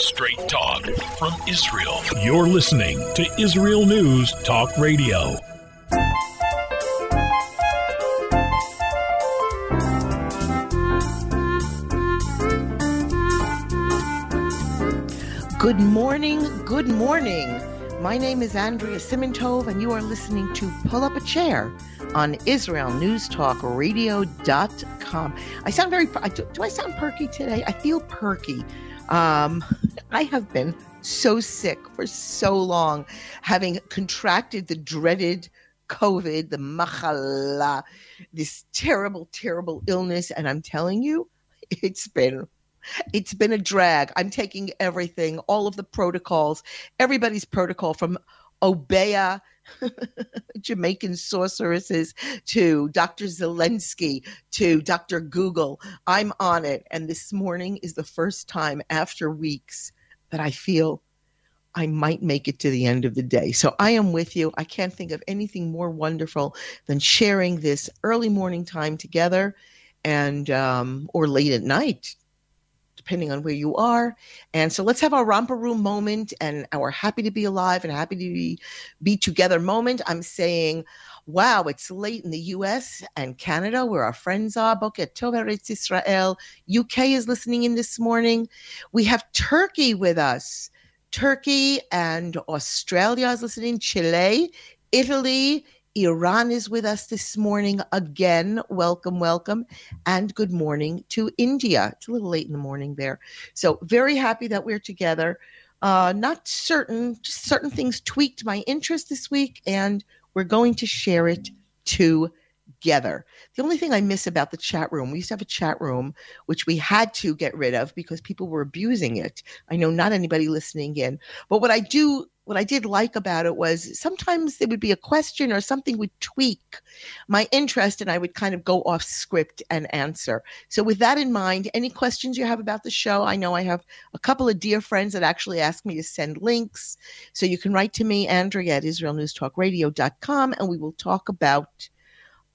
Straight talk from Israel. You're listening to Israel News Talk Radio. Good morning, good morning. My name is Andrea Simantov, and you are listening to Pull Up a Chair on IsraelNewsTalkRadio.com. I sound very, do, do I sound perky today? I feel perky. Um, I have been so sick for so long, having contracted the dreaded COVID, the machala, this terrible, terrible illness. And I'm telling you, it's been it's been a drag. I'm taking everything, all of the protocols, everybody's protocol from Obeah, Jamaican sorceresses, to Dr. Zelenko, to Dr. Google. I'm on it. And this morning is the first time after weeks that I feel I might make it to the end of the day. So I am with you. I can't think of anything more wonderful than sharing this early morning time together and um, or late at night depending on where you are. And so let's have our romper room moment and our happy to be alive and happy to be, be together moment. I'm saying, wow, it's late in the US and Canada where our friends are. Boker Tov Israel. UK is listening in this morning. We have Turkey with us. Turkey and Australia is listening. Chile, Italy, Iran is with us this morning again. Welcome, welcome, and good morning to India. It's a little late in the morning there. So, very happy that we're together. Uh, not certain, certain things tweaked my interest this week, and we're going to share it together. The only thing I miss about the chat room, we used to have a chat room, which we had to get rid of because people were abusing it. I know not anybody listening in, but what I do what I did like about it was sometimes there would be a question or something would tweak my interest and I would kind of go off script and answer. So, with that in mind, any questions you have about the show, I know I have a couple of dear friends that actually asked me to send links. So, you can write to me, Andrea at IsraelNewsTalkRadio.com, and we will talk about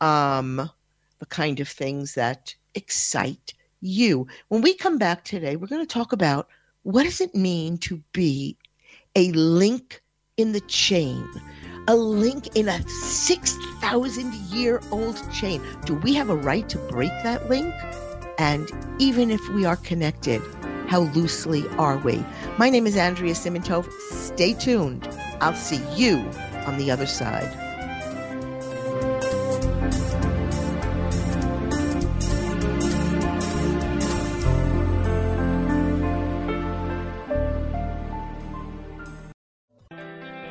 um, the kind of things that excite you. When we come back today, we're going to talk about what does it mean to be a link in the chain, a link in a 6,000 year old chain. Do we have a right to break that link? And even if we are connected, how loosely are we? My name is Andrea Simantov. Stay tuned. I'll see you on the other side.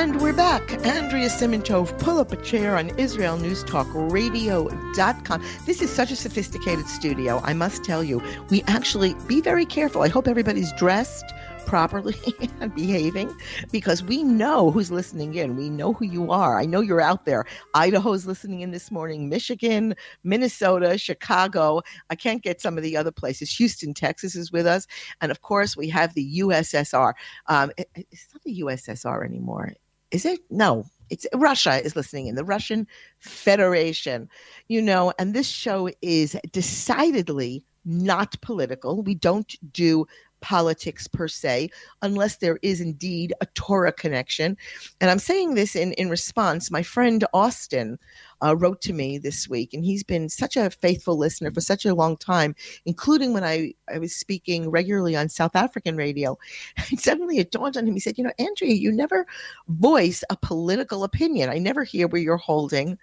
And we're back. Andrea Simantov, pull up a chair on IsraelNewsTalkRadio.com. This is such a sophisticated studio, I must tell you. We actually be very careful. I hope everybody's dressed properly and behaving because we know who's listening in. We know who you are. I know you're out there. Idaho's listening in this morning, Michigan, Minnesota, Chicago. I can't get some of the other places. Houston, Texas is with us. And of course, we have the USSR. Um, it, it's not the USSR anymore. Is it? No, it's Russia is listening in the Russian Federation, you know, and this show is decidedly not political. We don't do politics per se, unless there is indeed a Torah connection. And I'm saying this in, in response. My friend Austin uh, wrote to me this week, and he's been such a faithful listener for such a long time, including when I, I was speaking regularly on South African radio. And suddenly it dawned on him. He said, You know, Andrea, you never voice a political opinion. I never hear where you're holding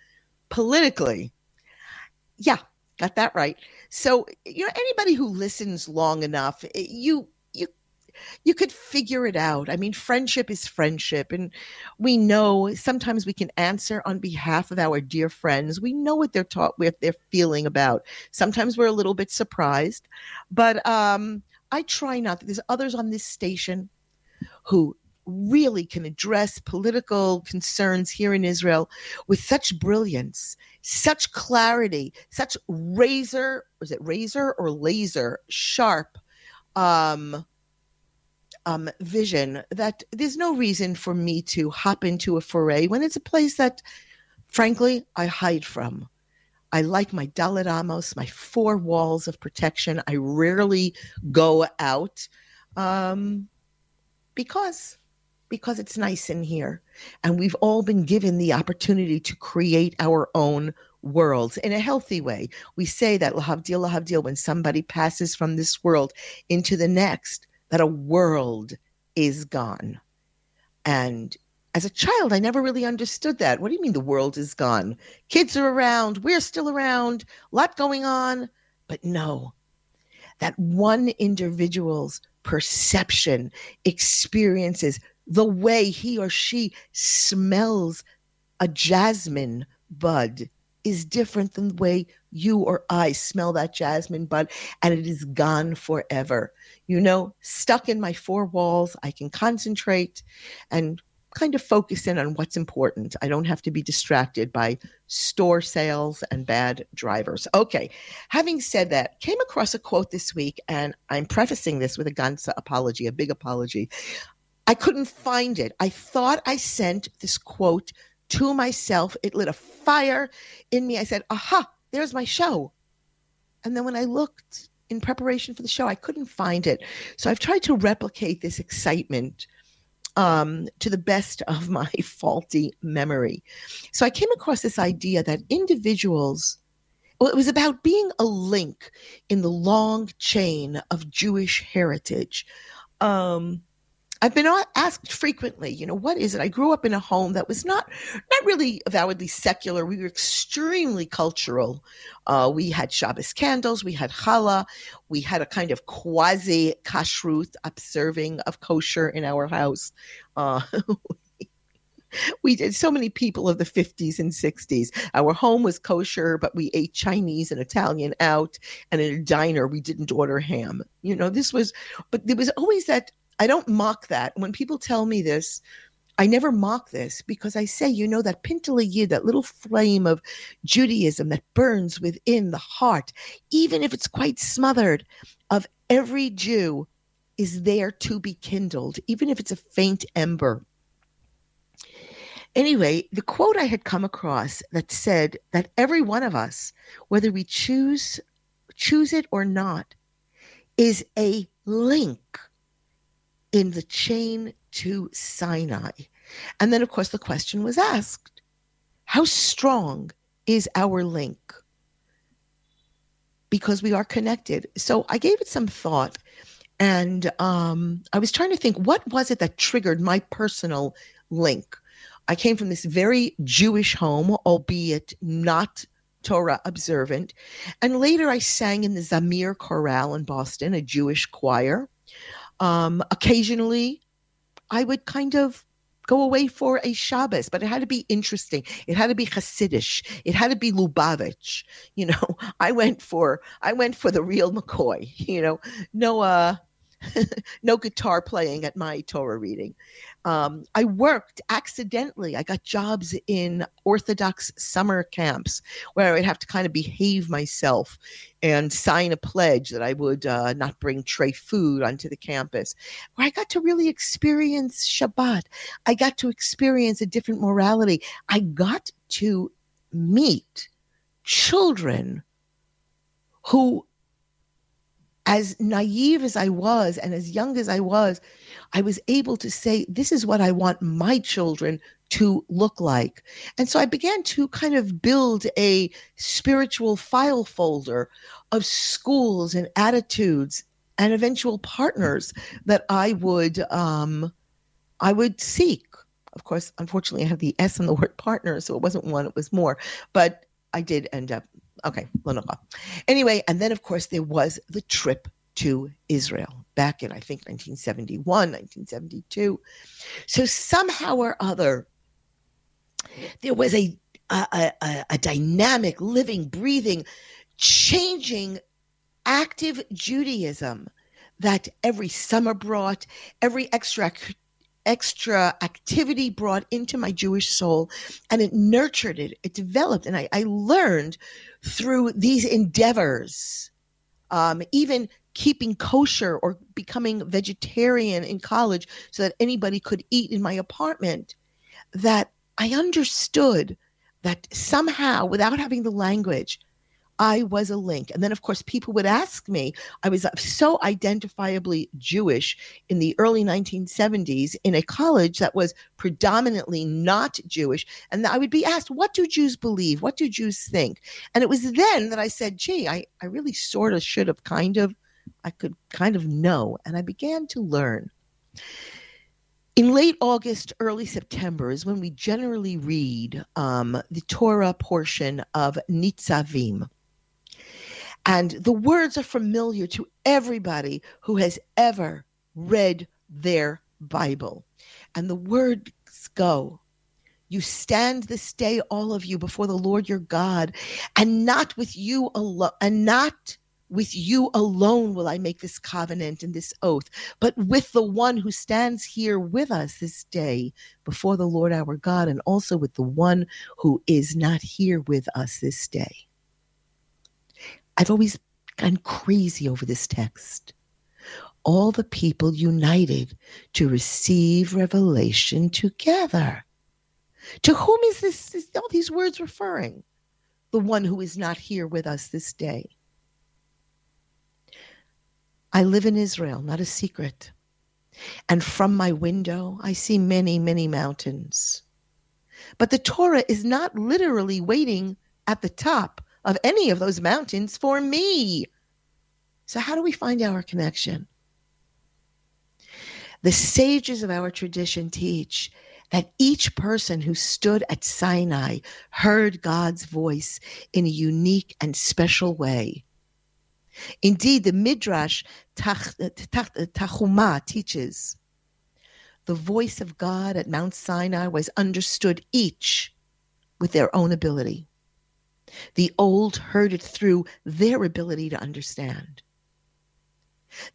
politically. Yeah, got that right. So, you know, anybody who listens long enough, eh, you you you could figure it out. I mean, friendship is friendship. And we know sometimes we can answer on behalf of our dear friends. We know what they're taught, what they're feeling about. Sometimes we're a little bit surprised. But um, I try not. There's others on this station who really can address political concerns here in Israel with such brilliance, such clarity, such razor, was it razor or laser sharp um, um, vision that there's no reason for me to hop into a foray when it's a place that, frankly, I hide from. I like my Dalet Amos, my four walls of protection. I rarely go out um, because because it's nice in here. And we've all been given the opportunity to create our own worlds in a healthy way. We say that lahavdil lahavdil when somebody passes from this world into the next, that a world is gone. And as a child, I never really understood that. What do you mean the world is gone? Kids are around, we're still around, a lot going on. But no, that one individual's perception, experiences, the way he or she smells a jasmine bud is different than the way you or I smell that jasmine bud, and it is gone forever. You know, stuck in my four walls, I can concentrate and kind of focus in on what's important. I don't have to be distracted by store sales and bad drivers. Okay, having said that, came across a quote this week, and I'm prefacing this with a Gansa apology, a big apology. I couldn't find it. I thought I sent this quote to myself. It lit a fire in me. I said, aha, there's my show. And then when I looked in preparation for the show, I couldn't find it. So I've tried to replicate this excitement um, to the best of my faulty memory. So I came across this idea that individuals, well, it was about being a link in the long chain of Jewish heritage. Um, I've been asked frequently, you know, what is it? I grew up in a home that was not not really avowedly secular. We were extremely cultural. Uh, we had Shabbos candles, we had challah, we had a kind of quasi kashrut observing of kosher in our house. Uh, we did so many people of the 50s and 60s. Our home was kosher, but we ate Chinese and Italian out. And in a diner, we didn't order ham. You know, this was, but there was always that I don't mock that. When people tell me this, I never mock this because I say, you know, that pintele yid, that little flame of Judaism that burns within the heart, even if it's quite smothered, of every Jew is there to be kindled, even if it's a faint ember. Anyway, the quote I had come across that said that every one of us, whether we choose choose it or not, is a link in the chain to Sinai. And then, of course, the question was asked how strong is our link? Because we are connected. So I gave it some thought and um, I was trying to think what was it that triggered my personal link? I came from this very Jewish home, albeit not Torah observant. And later I sang in the Zamir Chorale in Boston, a Jewish choir. Um, occasionally, I would kind of go away for a Shabbos, but it had to be interesting. It had to be Hasidish. It had to be Lubavitch. You know, I went for I went for the real McCoy. You know, no uh, no guitar playing at my Torah reading. Um, I worked accidentally. I got jobs in Orthodox summer camps where I would have to kind of behave myself and sign a pledge that I would uh, not bring tray food onto the campus. Where I got to really experience Shabbat. I got to experience a different morality. I got to meet children who as naive as I was and as young as I was, I was able to say, This is what I want my children to look like. And so I began to kind of build a spiritual file folder of schools and attitudes and eventual partners that I would um, I would seek. Of course, unfortunately, I have the S in the word partner, so it wasn't one; it was more. But I did end up Okay. Anyway, and then of course there was the trip to Israel back in, I think, 1971, 1972. So somehow or other, there was a, a, a, a dynamic, living, breathing, changing, active Judaism that every summer brought, every extra extra activity brought into my Jewish soul and it nurtured it, it developed. And I, I learned through these endeavors, um, even keeping kosher or becoming vegetarian in college so that anybody could eat in my apartment, that I understood that somehow, without having the language, I was a link. And then, of course, people would ask me, I was so identifiably Jewish in the early 1970s in a college that was predominantly not Jewish. And I would be asked, What do Jews believe? What do Jews think? And it was then that I said, Gee, I, I really sort of should have kind of, I could kind of know. And I began to learn. In late August, early September is when we generally read um, the Torah portion of Nitzavim. And the words are familiar to everybody who has ever read their Bible. And the words go You stand this day, all of you, before the Lord your God, and not with you alone, and not with you alone will I make this covenant and this oath, but with the one who stands here with us this day before the Lord our God, and also with the one who is not here with us this day. I've always gone crazy over this text. All the people united to receive revelation together. To whom is this, is all these words referring? The one who is not here with us this day. I live in Israel, not a secret. And from my window, I see many, many mountains. But the Torah is not literally waiting at the top of any of those mountains for me. So, how do we find our connection? The sages of our tradition teach that each person who stood at Sinai heard God's voice in a unique and special way. Indeed, the Midrash Tanchuma teaches the voice of God at Mount Sinai was understood each with their own ability. The old heard it through their ability to understand.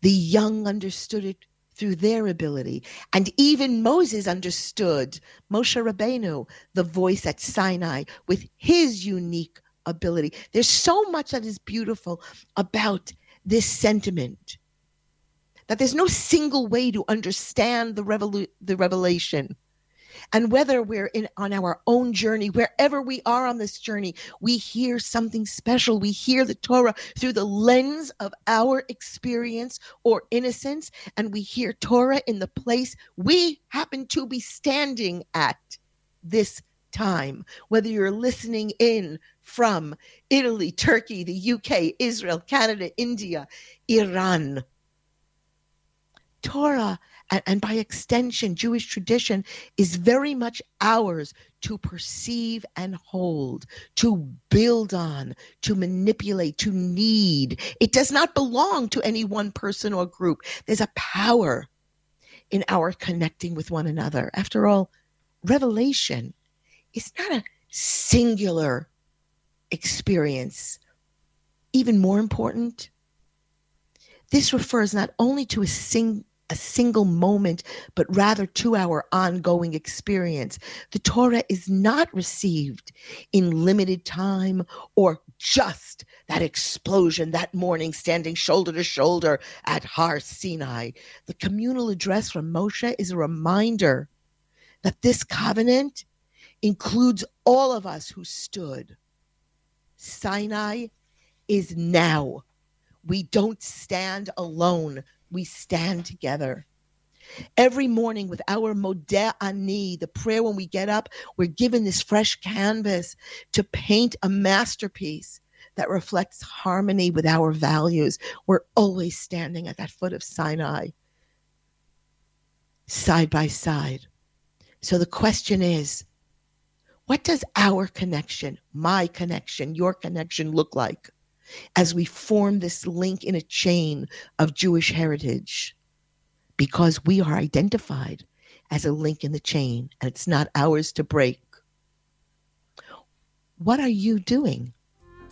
The young understood it through their ability. And even Moses understood, Moshe Rabbeinu, the voice at Sinai with his unique ability. There's so much that is beautiful about this sentiment that there's no single way to understand the, revolu- the revelation and whether we're in on our own journey wherever we are on this journey we hear something special we hear the torah through the lens of our experience or innocence and we hear torah in the place we happen to be standing at this time whether you're listening in from Italy, Turkey, the UK, Israel, Canada, India, Iran. Torah and, and by extension, Jewish tradition is very much ours to perceive and hold, to build on, to manipulate, to need. It does not belong to any one person or group. There's a power in our connecting with one another. After all, revelation is not a singular experience. Even more important, this refers not only to a single a single moment, but rather to our ongoing experience. The Torah is not received in limited time or just that explosion that morning standing shoulder to shoulder at Har Sinai. The communal address from Moshe is a reminder that this covenant includes all of us who stood. Sinai is now. We don't stand alone we stand together. Every morning with our Modeh Ani, the prayer when we get up, we're given this fresh canvas to paint a masterpiece that reflects harmony with our values. We're always standing at that foot of Sinai, side by side. So the question is what does our connection, my connection, your connection look like? As we form this link in a chain of Jewish heritage because we are identified as a link in the chain and it's not ours to break. What are you doing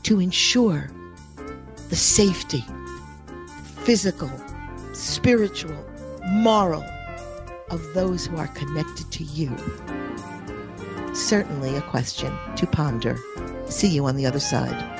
to ensure the safety, physical, spiritual, moral of those who are connected to you? Certainly a question to ponder. See you on the other side.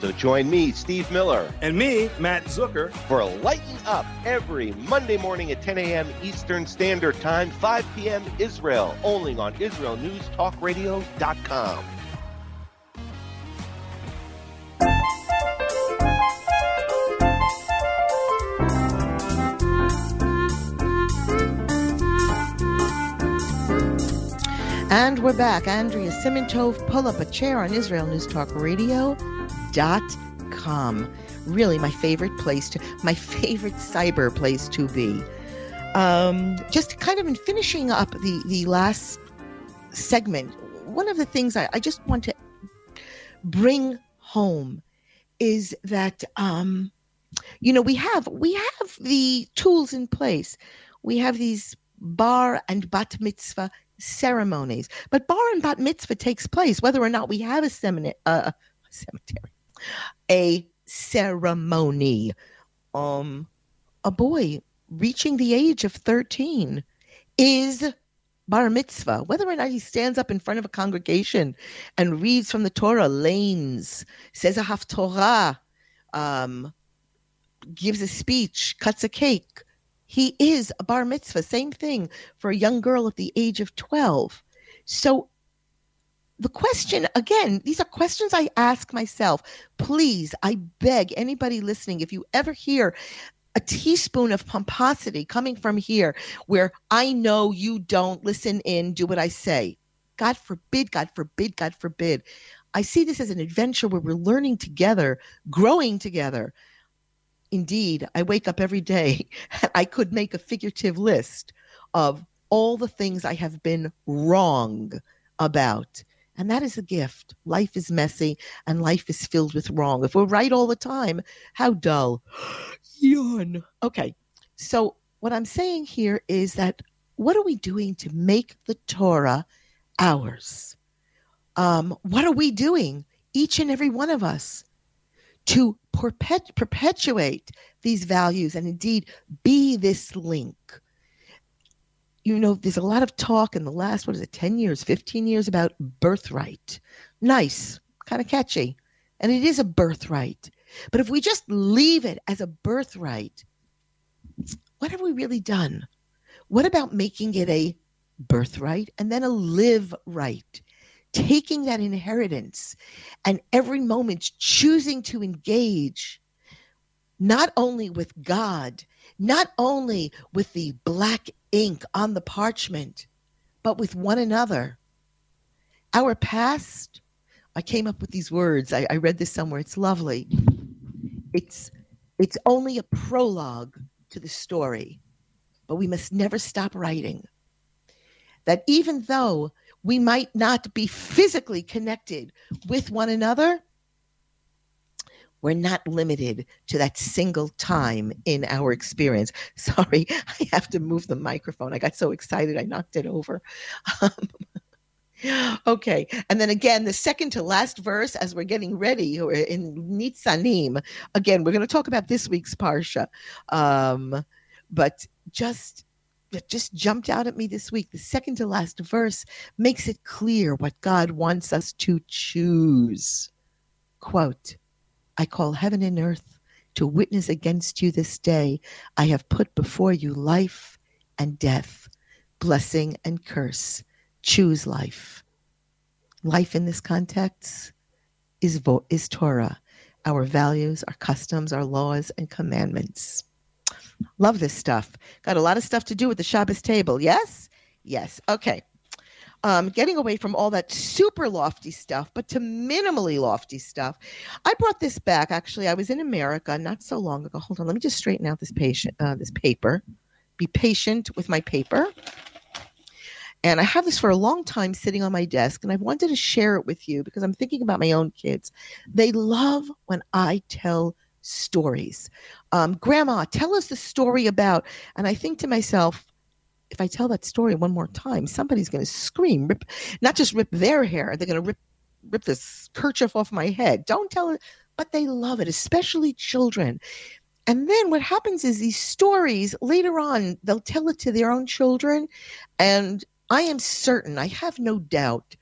So join me, Steve Miller. And me, Matt Zucker. For Lighten Up every Monday morning at 10 a.m. Eastern Standard Time, 5 p.m. Israel, only on IsraelNewsTalkRadio.com. And we're back. Andrea Simantov, pull up a chair on Israel News Talk Radio com. Really, my favorite place to, my favorite cyber place to be. Um, just kind of in finishing up the the last segment, one of the things I, I just want to bring home is that um, you know we have we have the tools in place. We have these bar and bat mitzvah ceremonies, but bar and bat mitzvah takes place whether or not we have a seminary. Uh, cemetery a ceremony. Um, a boy reaching the age of 13 is bar mitzvah. Whether or not he stands up in front of a congregation and reads from the Torah, lanes, says a haftorah, um, gives a speech, cuts a cake, he is a bar mitzvah. Same thing for a young girl at the age of 12. So the question again these are questions i ask myself. Please i beg anybody listening if you ever hear a teaspoon of pomposity coming from here where i know you don't listen in do what i say. God forbid god forbid god forbid. I see this as an adventure where we're learning together growing together. Indeed i wake up every day and i could make a figurative list of all the things i have been wrong about and that is a gift. Life is messy and life is filled with wrong. If we're right all the time, how dull. Yawn. Okay. So, what I'm saying here is that what are we doing to make the Torah ours? Um, what are we doing, each and every one of us, to perpet- perpetuate these values and indeed be this link? You know, there's a lot of talk in the last, what is it, 10 years, 15 years about birthright. Nice, kind of catchy. And it is a birthright. But if we just leave it as a birthright, what have we really done? What about making it a birthright and then a live right? Taking that inheritance and every moment choosing to engage not only with God, not only with the black ink on the parchment, but with one another. Our past, I came up with these words. I, I read this somewhere. It's lovely. It's it's only a prologue to the story, but we must never stop writing. That even though we might not be physically connected with one another, we're not limited to that single time in our experience. Sorry, I have to move the microphone. I got so excited, I knocked it over. Um, okay, and then again, the second to last verse as we're getting ready we're in Nitzavim. Again, we're going to talk about this week's Parsha. Um, but just that just jumped out at me this week. The second to last verse makes it clear what God wants us to choose. Quote, I call heaven and earth to witness against you this day. I have put before you life and death, blessing and curse. Choose life. Life in this context is, vo- is Torah, our values, our customs, our laws, and commandments. Love this stuff. Got a lot of stuff to do with the Shabbos table. Yes? Yes. Okay. Um, getting away from all that super lofty stuff, but to minimally lofty stuff. I brought this back. Actually, I was in America not so long ago. Hold on, let me just straighten out this patient, uh, this paper. Be patient with my paper. And I have this for a long time sitting on my desk, and I've wanted to share it with you because I'm thinking about my own kids. They love when I tell stories. Um, Grandma, tell us the story about, and I think to myself, if I tell that story one more time, somebody's going to scream, rip, not just rip their hair, they're going to rip rip this kerchief off my head. Don't tell it, but they love it, especially children. And then what happens is these stories later on, they'll tell it to their own children. And I am certain, I have no doubt,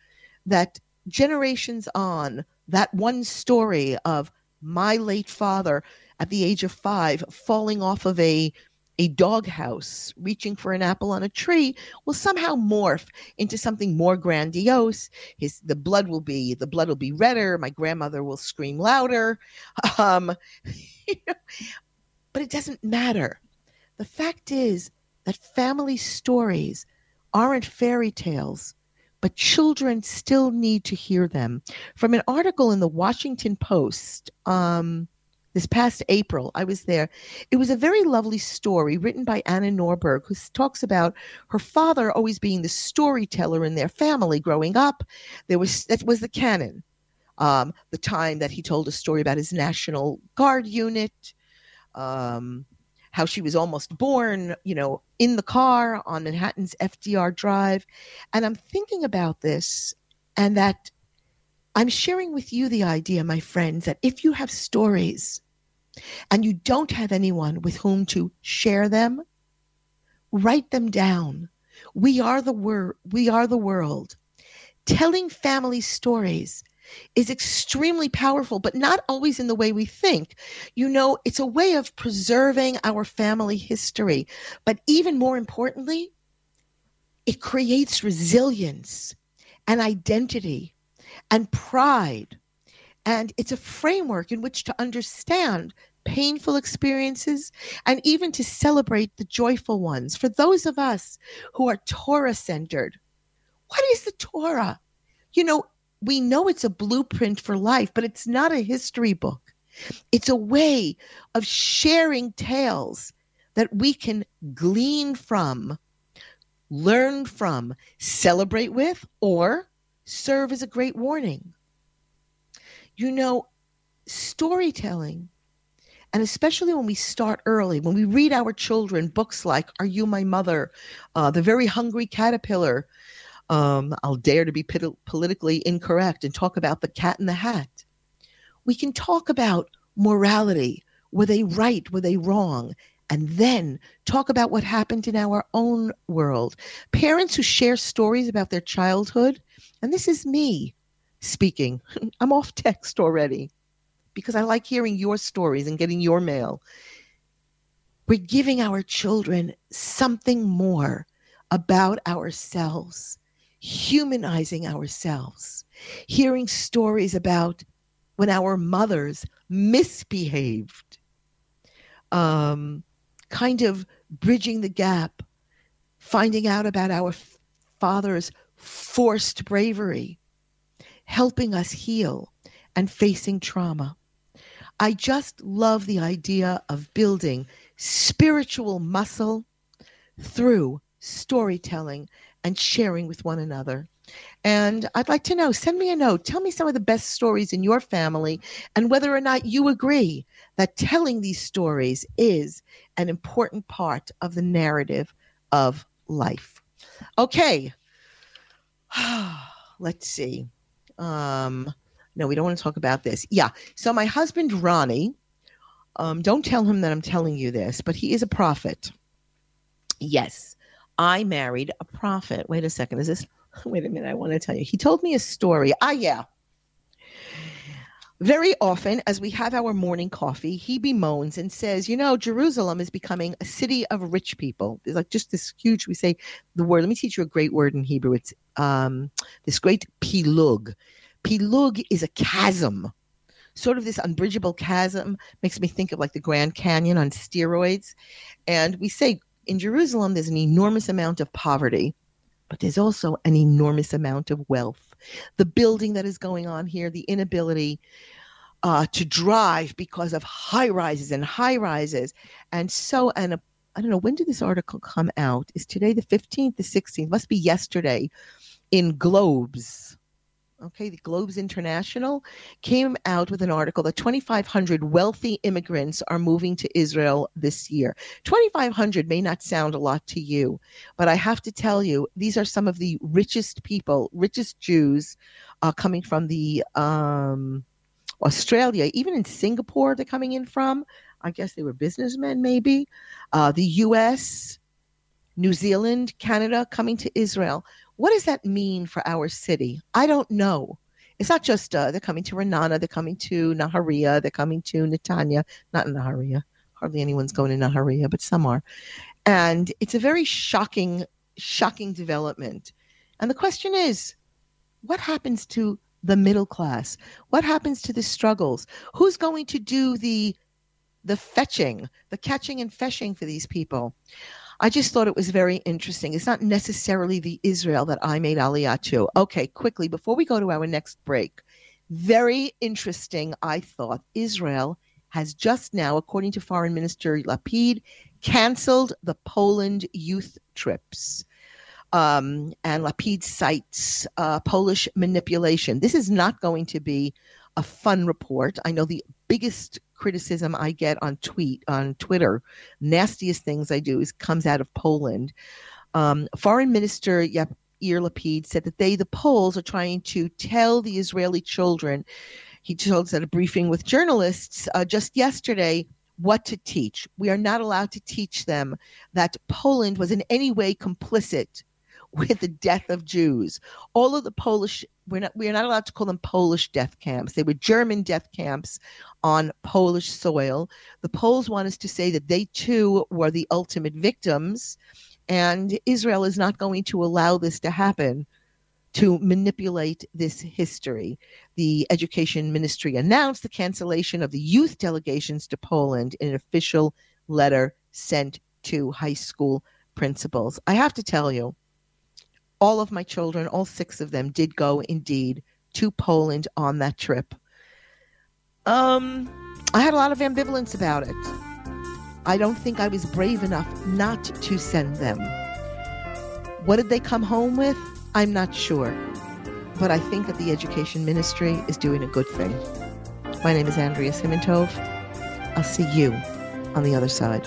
that generations on, that one story of my late father at the age of five falling off of a a doghouse reaching for an apple on a tree will somehow morph into something more grandiose. His the blood will be the blood will be redder. My grandmother will scream louder. Um, but it doesn't matter. The fact is that family stories aren't fairy tales but children still need to hear them. From an article in the Washington Post um, this past April, I was there. It was a very lovely story written by Anna Norberg, who talks about her father always being the storyteller in their family growing up. There was that was the canon. Um, the time that he told a story about his National Guard unit. Um, how she was almost born, you know, in the car on Manhattan's FDR Drive. And I'm thinking about this and that I'm sharing with you the idea, my friends, that if you have stories and you don't have anyone with whom to share them, write them down. We are the we are the world. Telling family stories is extremely powerful, but not always in the way we think. You know, it's a way of preserving our family history. But even more importantly, it creates resilience and identity and pride. And it's a framework in which to understand painful experiences and even to celebrate the joyful ones. For those of us who are Torah centered, what is the Torah? You know, we know it's a blueprint for life, but it's not a history book. It's a way of sharing tales that we can glean from, learn from, celebrate with, or serve as a great warning. You know, storytelling, and especially when we start early, when we read our children books like Are You My Mother? Uh, the Very Hungry Caterpillar, um, I'll dare to be politically incorrect and talk about the cat in the hat. We can talk about morality. Were they right? Were they wrong? And then talk about what happened in our own world. Parents who share stories about their childhood, and this is me speaking. I'm off text already because I like hearing your stories and getting your mail. We're giving our children something more about ourselves humanizing ourselves, hearing stories about when our mothers misbehaved, um, kind of bridging the gap, finding out about our father's forced bravery, helping us heal and facing trauma. I just love the idea of building spiritual muscle through storytelling and sharing with one another. And I'd like to know send me a note. Tell me some of the best stories in your family and whether or not you agree that telling these stories is an important part of the narrative of life. Okay. Let's see. Um, no, we don't want to talk about this. Yeah. So, my husband, Ronnie, um, don't tell him that I'm telling you this, but he is a prophet. Yes. I married a prophet. Wait a second. Is this? Wait a minute. I want to tell you. He told me a story. Ah, yeah. Very often, as we have our morning coffee, he bemoans and says, You know, Jerusalem is becoming a city of rich people. It's like just this huge, we say the word, let me teach you a great word in Hebrew. It's um, this great pilug. Pilug is a chasm, sort of this unbridgeable chasm. Makes me think of like the Grand Canyon on steroids. And we say in Jerusalem, there's an enormous amount of poverty, but there's also an enormous amount of wealth the building that is going on here, the inability uh, to drive because of high rises and high rises. And so, and a, I don't know, when did this article come out? Is today the 15th, the 16th? Must be yesterday in Globes. Okay, the Globes International came out with an article that 2,500 wealthy immigrants are moving to Israel this year. 2,500 may not sound a lot to you, but I have to tell you, these are some of the richest people, richest Jews uh, coming from the um, Australia, even in Singapore, they're coming in from. I guess they were businessmen, maybe. Uh, the U.S., New Zealand, Canada, coming to Israel. What does that mean for our city? I don't know. It's not just uh, they're coming to Ra'anana, they're coming to Nahariya, they're coming to Netanya, not Nahariya. Hardly anyone's going to Nahariya, but some are. And it's a very shocking, shocking development. And the question is, what happens to the middle class? What happens to the struggles? Who's going to do the the fetching, the catching and fetching for these people? I just thought it was very interesting. It's not necessarily the Israel that I made Aliyah to. Okay, quickly, before we go to our next break, very interesting, I thought. Israel has just now, according to Foreign Minister Lapid, canceled the Poland youth trips. Um, and Lapid cites uh, Polish manipulation. This is not going to be a fun report. I know the biggest criticism I get on tweet on Twitter, nastiest things I do is comes out of Poland. Um, Foreign Minister Yair Lapid said that they, the Poles, are trying to tell the Israeli children. He told us at a briefing with journalists uh, just yesterday what to teach. We are not allowed to teach them that Poland was in any way complicit with the death of Jews. All of the Polish we're not we are not allowed to call them Polish death camps. They were German death camps on Polish soil. The Poles want us to say that they too were the ultimate victims, and Israel is not going to allow this to happen to manipulate this history. The education ministry announced the cancellation of the youth delegations to Poland in an official letter sent to high school principals. I have to tell you, all of my children, all six of them, did go indeed to Poland on that trip. Um, I had a lot of ambivalence about it. I don't think I was brave enough not to send them. What did they come home with? I'm not sure. But I think that the education ministry is doing a good thing. My name is Andrea Simantov. I'll see you on the other side.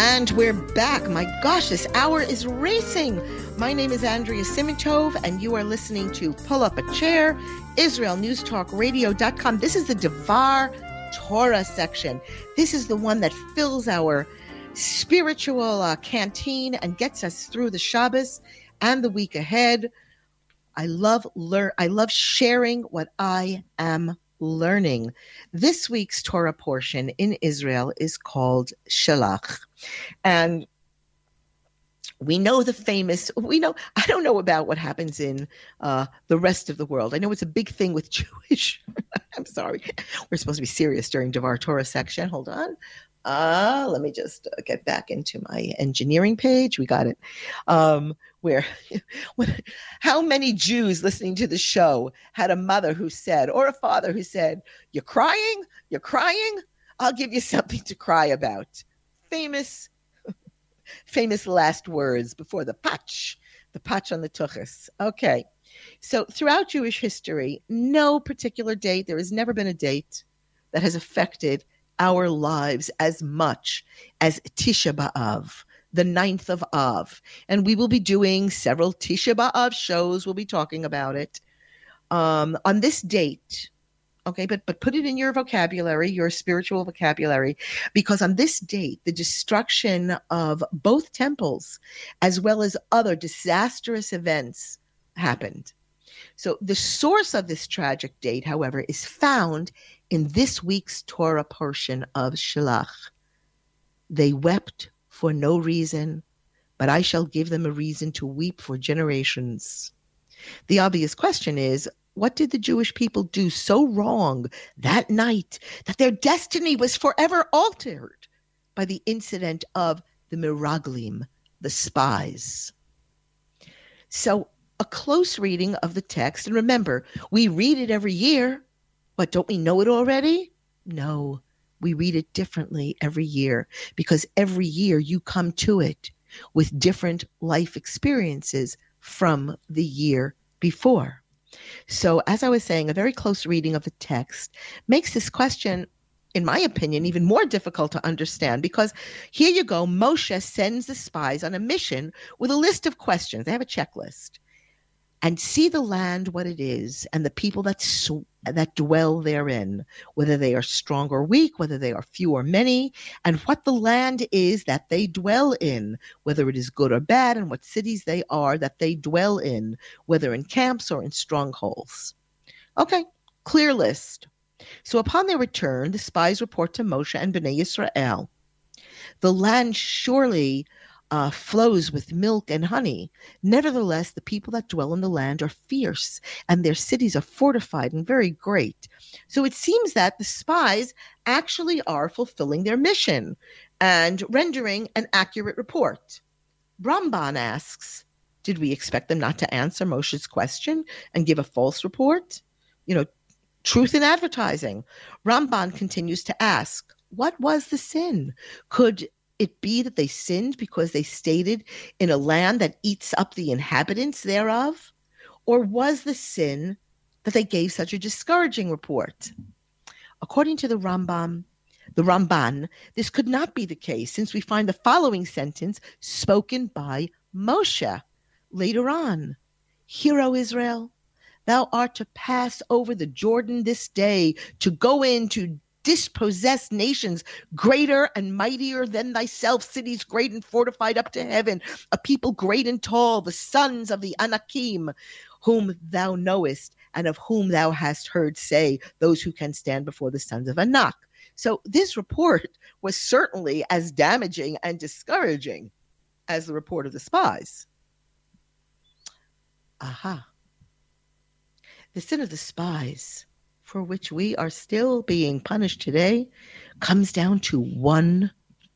And we're back. My gosh, this hour is racing. My name is Andrea Simantov, and you are listening to Pull Up a Chair, IsraelNewsTalkRadio.com. This is the Devar Torah section. This is the one that fills our spiritual uh, canteen and gets us through the Shabbos and the week ahead. I love learn. I love sharing what I am learning. This week's Torah portion in Israel is called Shalach. And we know the famous we know i don't know about what happens in uh, the rest of the world i know it's a big thing with jewish i'm sorry we're supposed to be serious during devar torah section hold on uh, let me just uh, get back into my engineering page. We got it. Um, where, how many Jews listening to the show had a mother who said, or a father who said, You're crying? You're crying? I'll give you something to cry about famous, famous last words before the patch, the patch on the tuchus. Okay. So throughout Jewish history, no particular date, there has never been a date that has affected our lives as much as Tisha B'Av, the ninth of Av. And we will be doing several Tisha B'Av shows. We'll be talking about it. Um, on this date, okay? But but put it in your vocabulary your spiritual vocabulary because on this date the destruction of both temples as well as other disastrous events happened. So the source of this tragic date however is found in this week's torah portion of shalach they wept for no reason but i shall give them a reason to weep for generations. The obvious question is what did the Jewish people do so wrong that night that their destiny was forever altered by the incident of the Miraglim, the spies? So, a close reading of the text, and remember, we read it every year, but don't we know it already? No, we read it differently every year because every year you come to it with different life experiences from the year before. So, as I was saying, a very close reading of the text makes this question, in my opinion, even more difficult to understand because here you go Moshe sends the spies on a mission with a list of questions. They have a checklist and see the land what it is and the people that sw- that dwell therein whether they are strong or weak whether they are few or many and what the land is that they dwell in whether it is good or bad and what cities they are that they dwell in whether in camps or in strongholds. Okay clear list. So upon their return the spies report to Moshe and Bnei Israel the land surely uh, flows with milk and honey. Nevertheless, the people that dwell in the land are fierce, and their cities are fortified and very great. So it seems that the spies actually are fulfilling their mission and rendering an accurate report. Ramban asks, Did we expect them not to answer Moshe's question and give a false report? You know, truth in advertising. Ramban continues to ask, What was the sin? Could it be that they sinned because they stated in a land that eats up the inhabitants thereof? Or was the sin that they gave such a discouraging report? According to the Rambam, the Ramban, this could not be the case since we find the following sentence spoken by Moshe later on. Hear, O Israel, thou art to pass over the Jordan this day to go in to dispossessed nations greater and mightier than thyself, cities great and fortified up to heaven, a people great and tall, the sons of the Anakim, whom thou knowest, and of whom thou hast heard say, those who can stand before the sons of Anak. So this report was certainly as damaging and discouraging as the report of the spies. Aha. The sin of the spies for which we are still being punished today comes down to one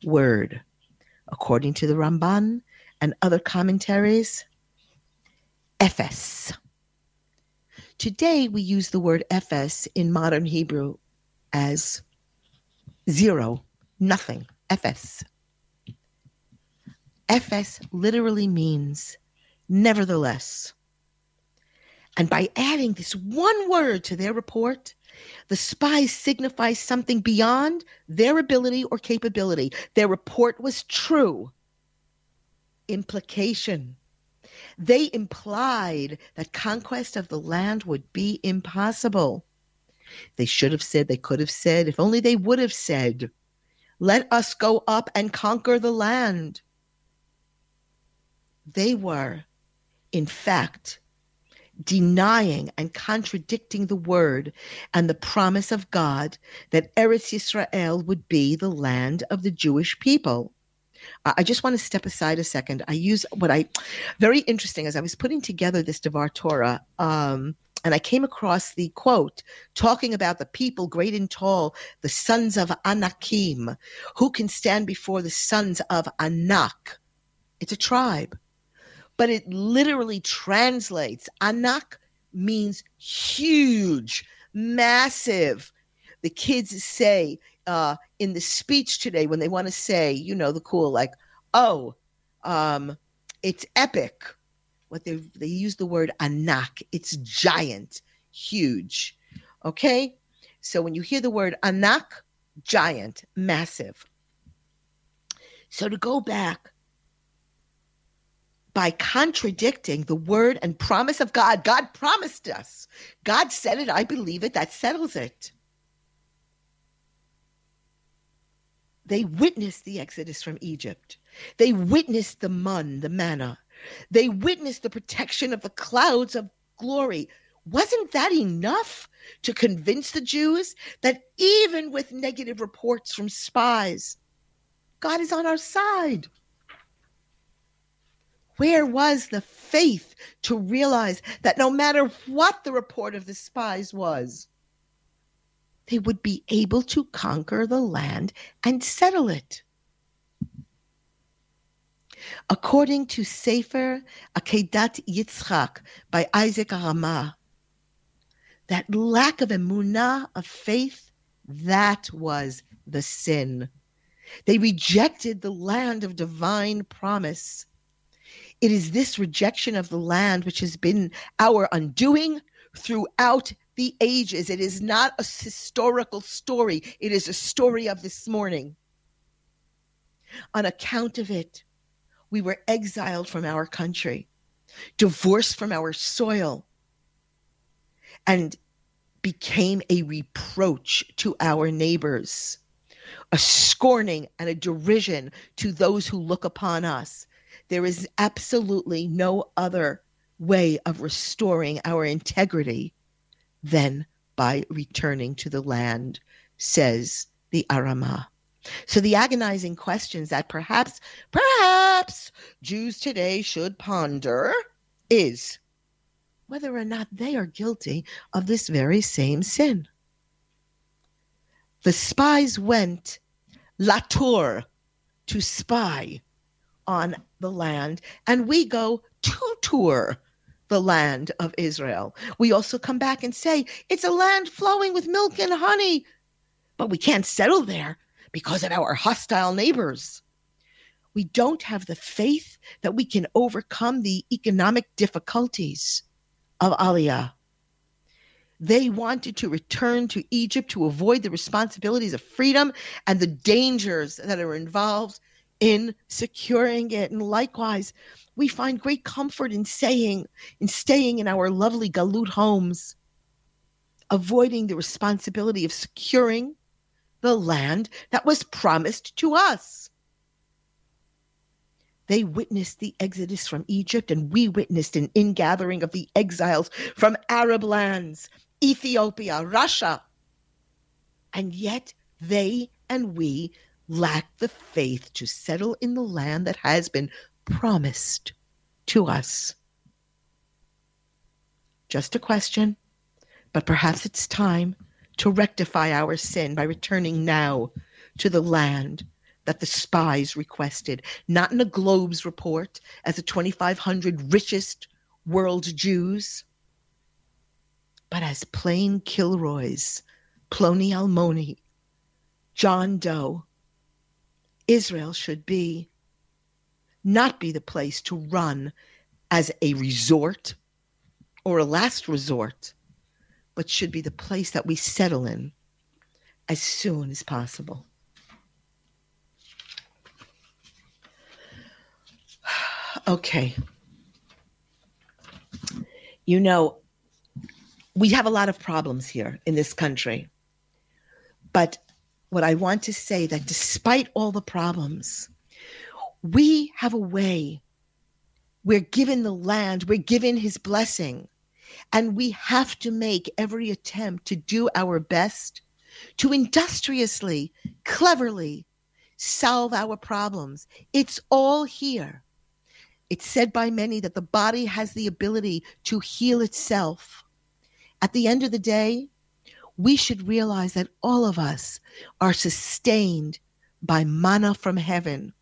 word. According to the Ramban and other commentaries, Ephes. Today we use the word Ephes in modern Hebrew as zero, nothing, Ephes. Ephes literally means nevertheless. And by adding this one word to their report, the spies signify something beyond their ability or capability. Their report was true. Implication. They implied that conquest of the land would be impossible. They should have said, they could have said, if only they would have said, let us go up and conquer the land. They were, in fact, denying and contradicting the word and the promise of God that Eretz Yisrael would be the land of the Jewish people. I just want to step aside a second. I use what I very interesting as I was putting together this Devar Torah. Um, and I came across the quote talking about the people great and tall, the sons of Anakim, who can stand before the sons of Anak. It's a tribe but it literally translates. Anak means huge, massive. The kids say uh, in the speech today when they want to say, you know, the cool, like, oh, um, it's epic. What they they use the word anak. It's giant, huge. Okay, so when you hear the word anak, giant, massive. So to go back by contradicting the word and promise of God, God promised us. God said it, I believe it, that settles it. They witnessed the exodus from Egypt. They witnessed the mun, the manna. They witnessed the protection of the clouds of glory. Wasn't that enough to convince the Jews that even with negative reports from spies, God is on our side? Where was the faith to realize that no matter what the report of the spies was, they would be able to conquer the land and settle it? According to Sefer Akedat Yitzchak by Isaac Arama, that lack of emunah, of faith, that was the sin. They rejected the land of divine promise. It is this rejection of the land which has been our undoing throughout the ages. It is not a historical story, it is a story of this morning. On account of it, we were exiled from our country, divorced from our soil, and became a reproach to our neighbors, a scorning and a derision to those who look upon us. There is absolutely no other way of restoring our integrity than by returning to the land, says the Arama. So the agonizing questions that perhaps, perhaps Jews today should ponder is whether or not they are guilty of this very same sin. The spies went Latour to spy on the land, and we go to tour the land of Israel. We also come back and say it's a land flowing with milk and honey, but we can't settle there because of our hostile neighbors. We don't have the faith that we can overcome the economic difficulties of Aliyah. They wanted to return to Egypt to avoid the responsibilities of freedom and the dangers that are involved in securing it. And likewise, we find great comfort in saying, in staying in our lovely Galut homes, avoiding the responsibility of securing the land that was promised to us. They witnessed the exodus from Egypt, and we witnessed an ingathering of the exiles from Arab lands, Ethiopia, Russia. And yet they and we lack the faith to settle in the land that has been promised to us. Just a question, but perhaps it's time to rectify our sin by returning now to the land that the spies requested, not in a Globe's report as the 2,500 richest world Jews, but as plain Kilroys, Ploni Almoni, John Doe. Israel should be not be the place to run as a resort or a last resort, but should be the place that we settle in as soon as possible. Okay. You know, we have a lot of problems here in this country. But what I want to say that despite all the problems, we have a way. We're given the land, we're given his blessing, and we have to make every attempt to do our best to industriously, cleverly solve our problems. It's all here. It's said by many that the body has the ability to heal itself. At the end of the day, we should realize that all of us are sustained by manna from heaven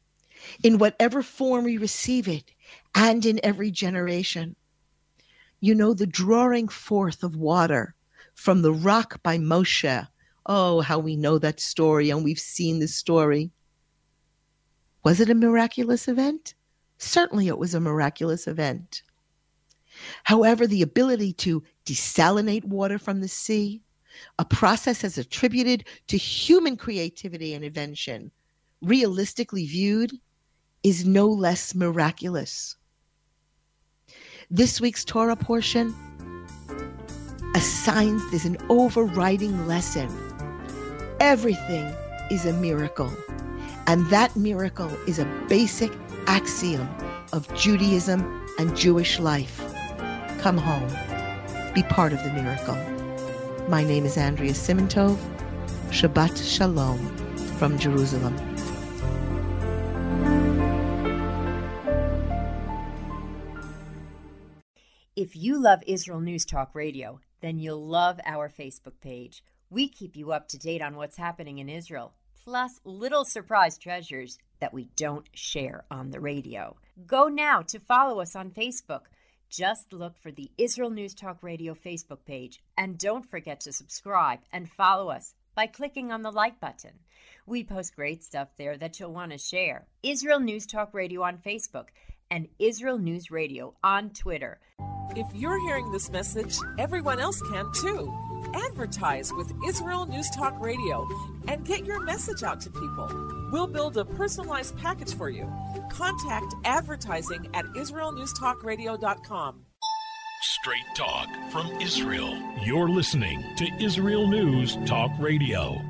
in whatever form we receive it and in every generation. You know, the drawing forth of water from the rock by Moshe Oh, how we know that story and we've seen the story. Was it a miraculous event? Certainly it was a miraculous event. However, the ability to desalinate water from the sea, a process as attributed to human creativity and invention, realistically viewed, is no less miraculous. This week's Torah portion assigns there's an overriding lesson. Everything is a miracle, and that miracle is a basic axiom of Judaism and Jewish life. Come home. Be part of the miracle. My name is Andrea Simantov. Shabbat Shalom from Jerusalem. If you love Israel News Talk Radio, then you'll love our Facebook page. We keep you up to date on what's happening in Israel, plus little surprise treasures that we don't share on the radio. Go now to follow us on Facebook. Just look for the Israel News Talk Radio Facebook page and don't forget to subscribe and follow us by clicking on the like button. We post great stuff there that you'll want to share. Israel News Talk Radio on Facebook and Israel News Radio on Twitter. If you're hearing this message, everyone else can too. Advertise with Israel News Talk Radio and get your message out to people. We'll build a personalized package for you. Contact advertising at israelnewstalkradio.com. Straight talk from Israel. You're listening to Israel News Talk Radio.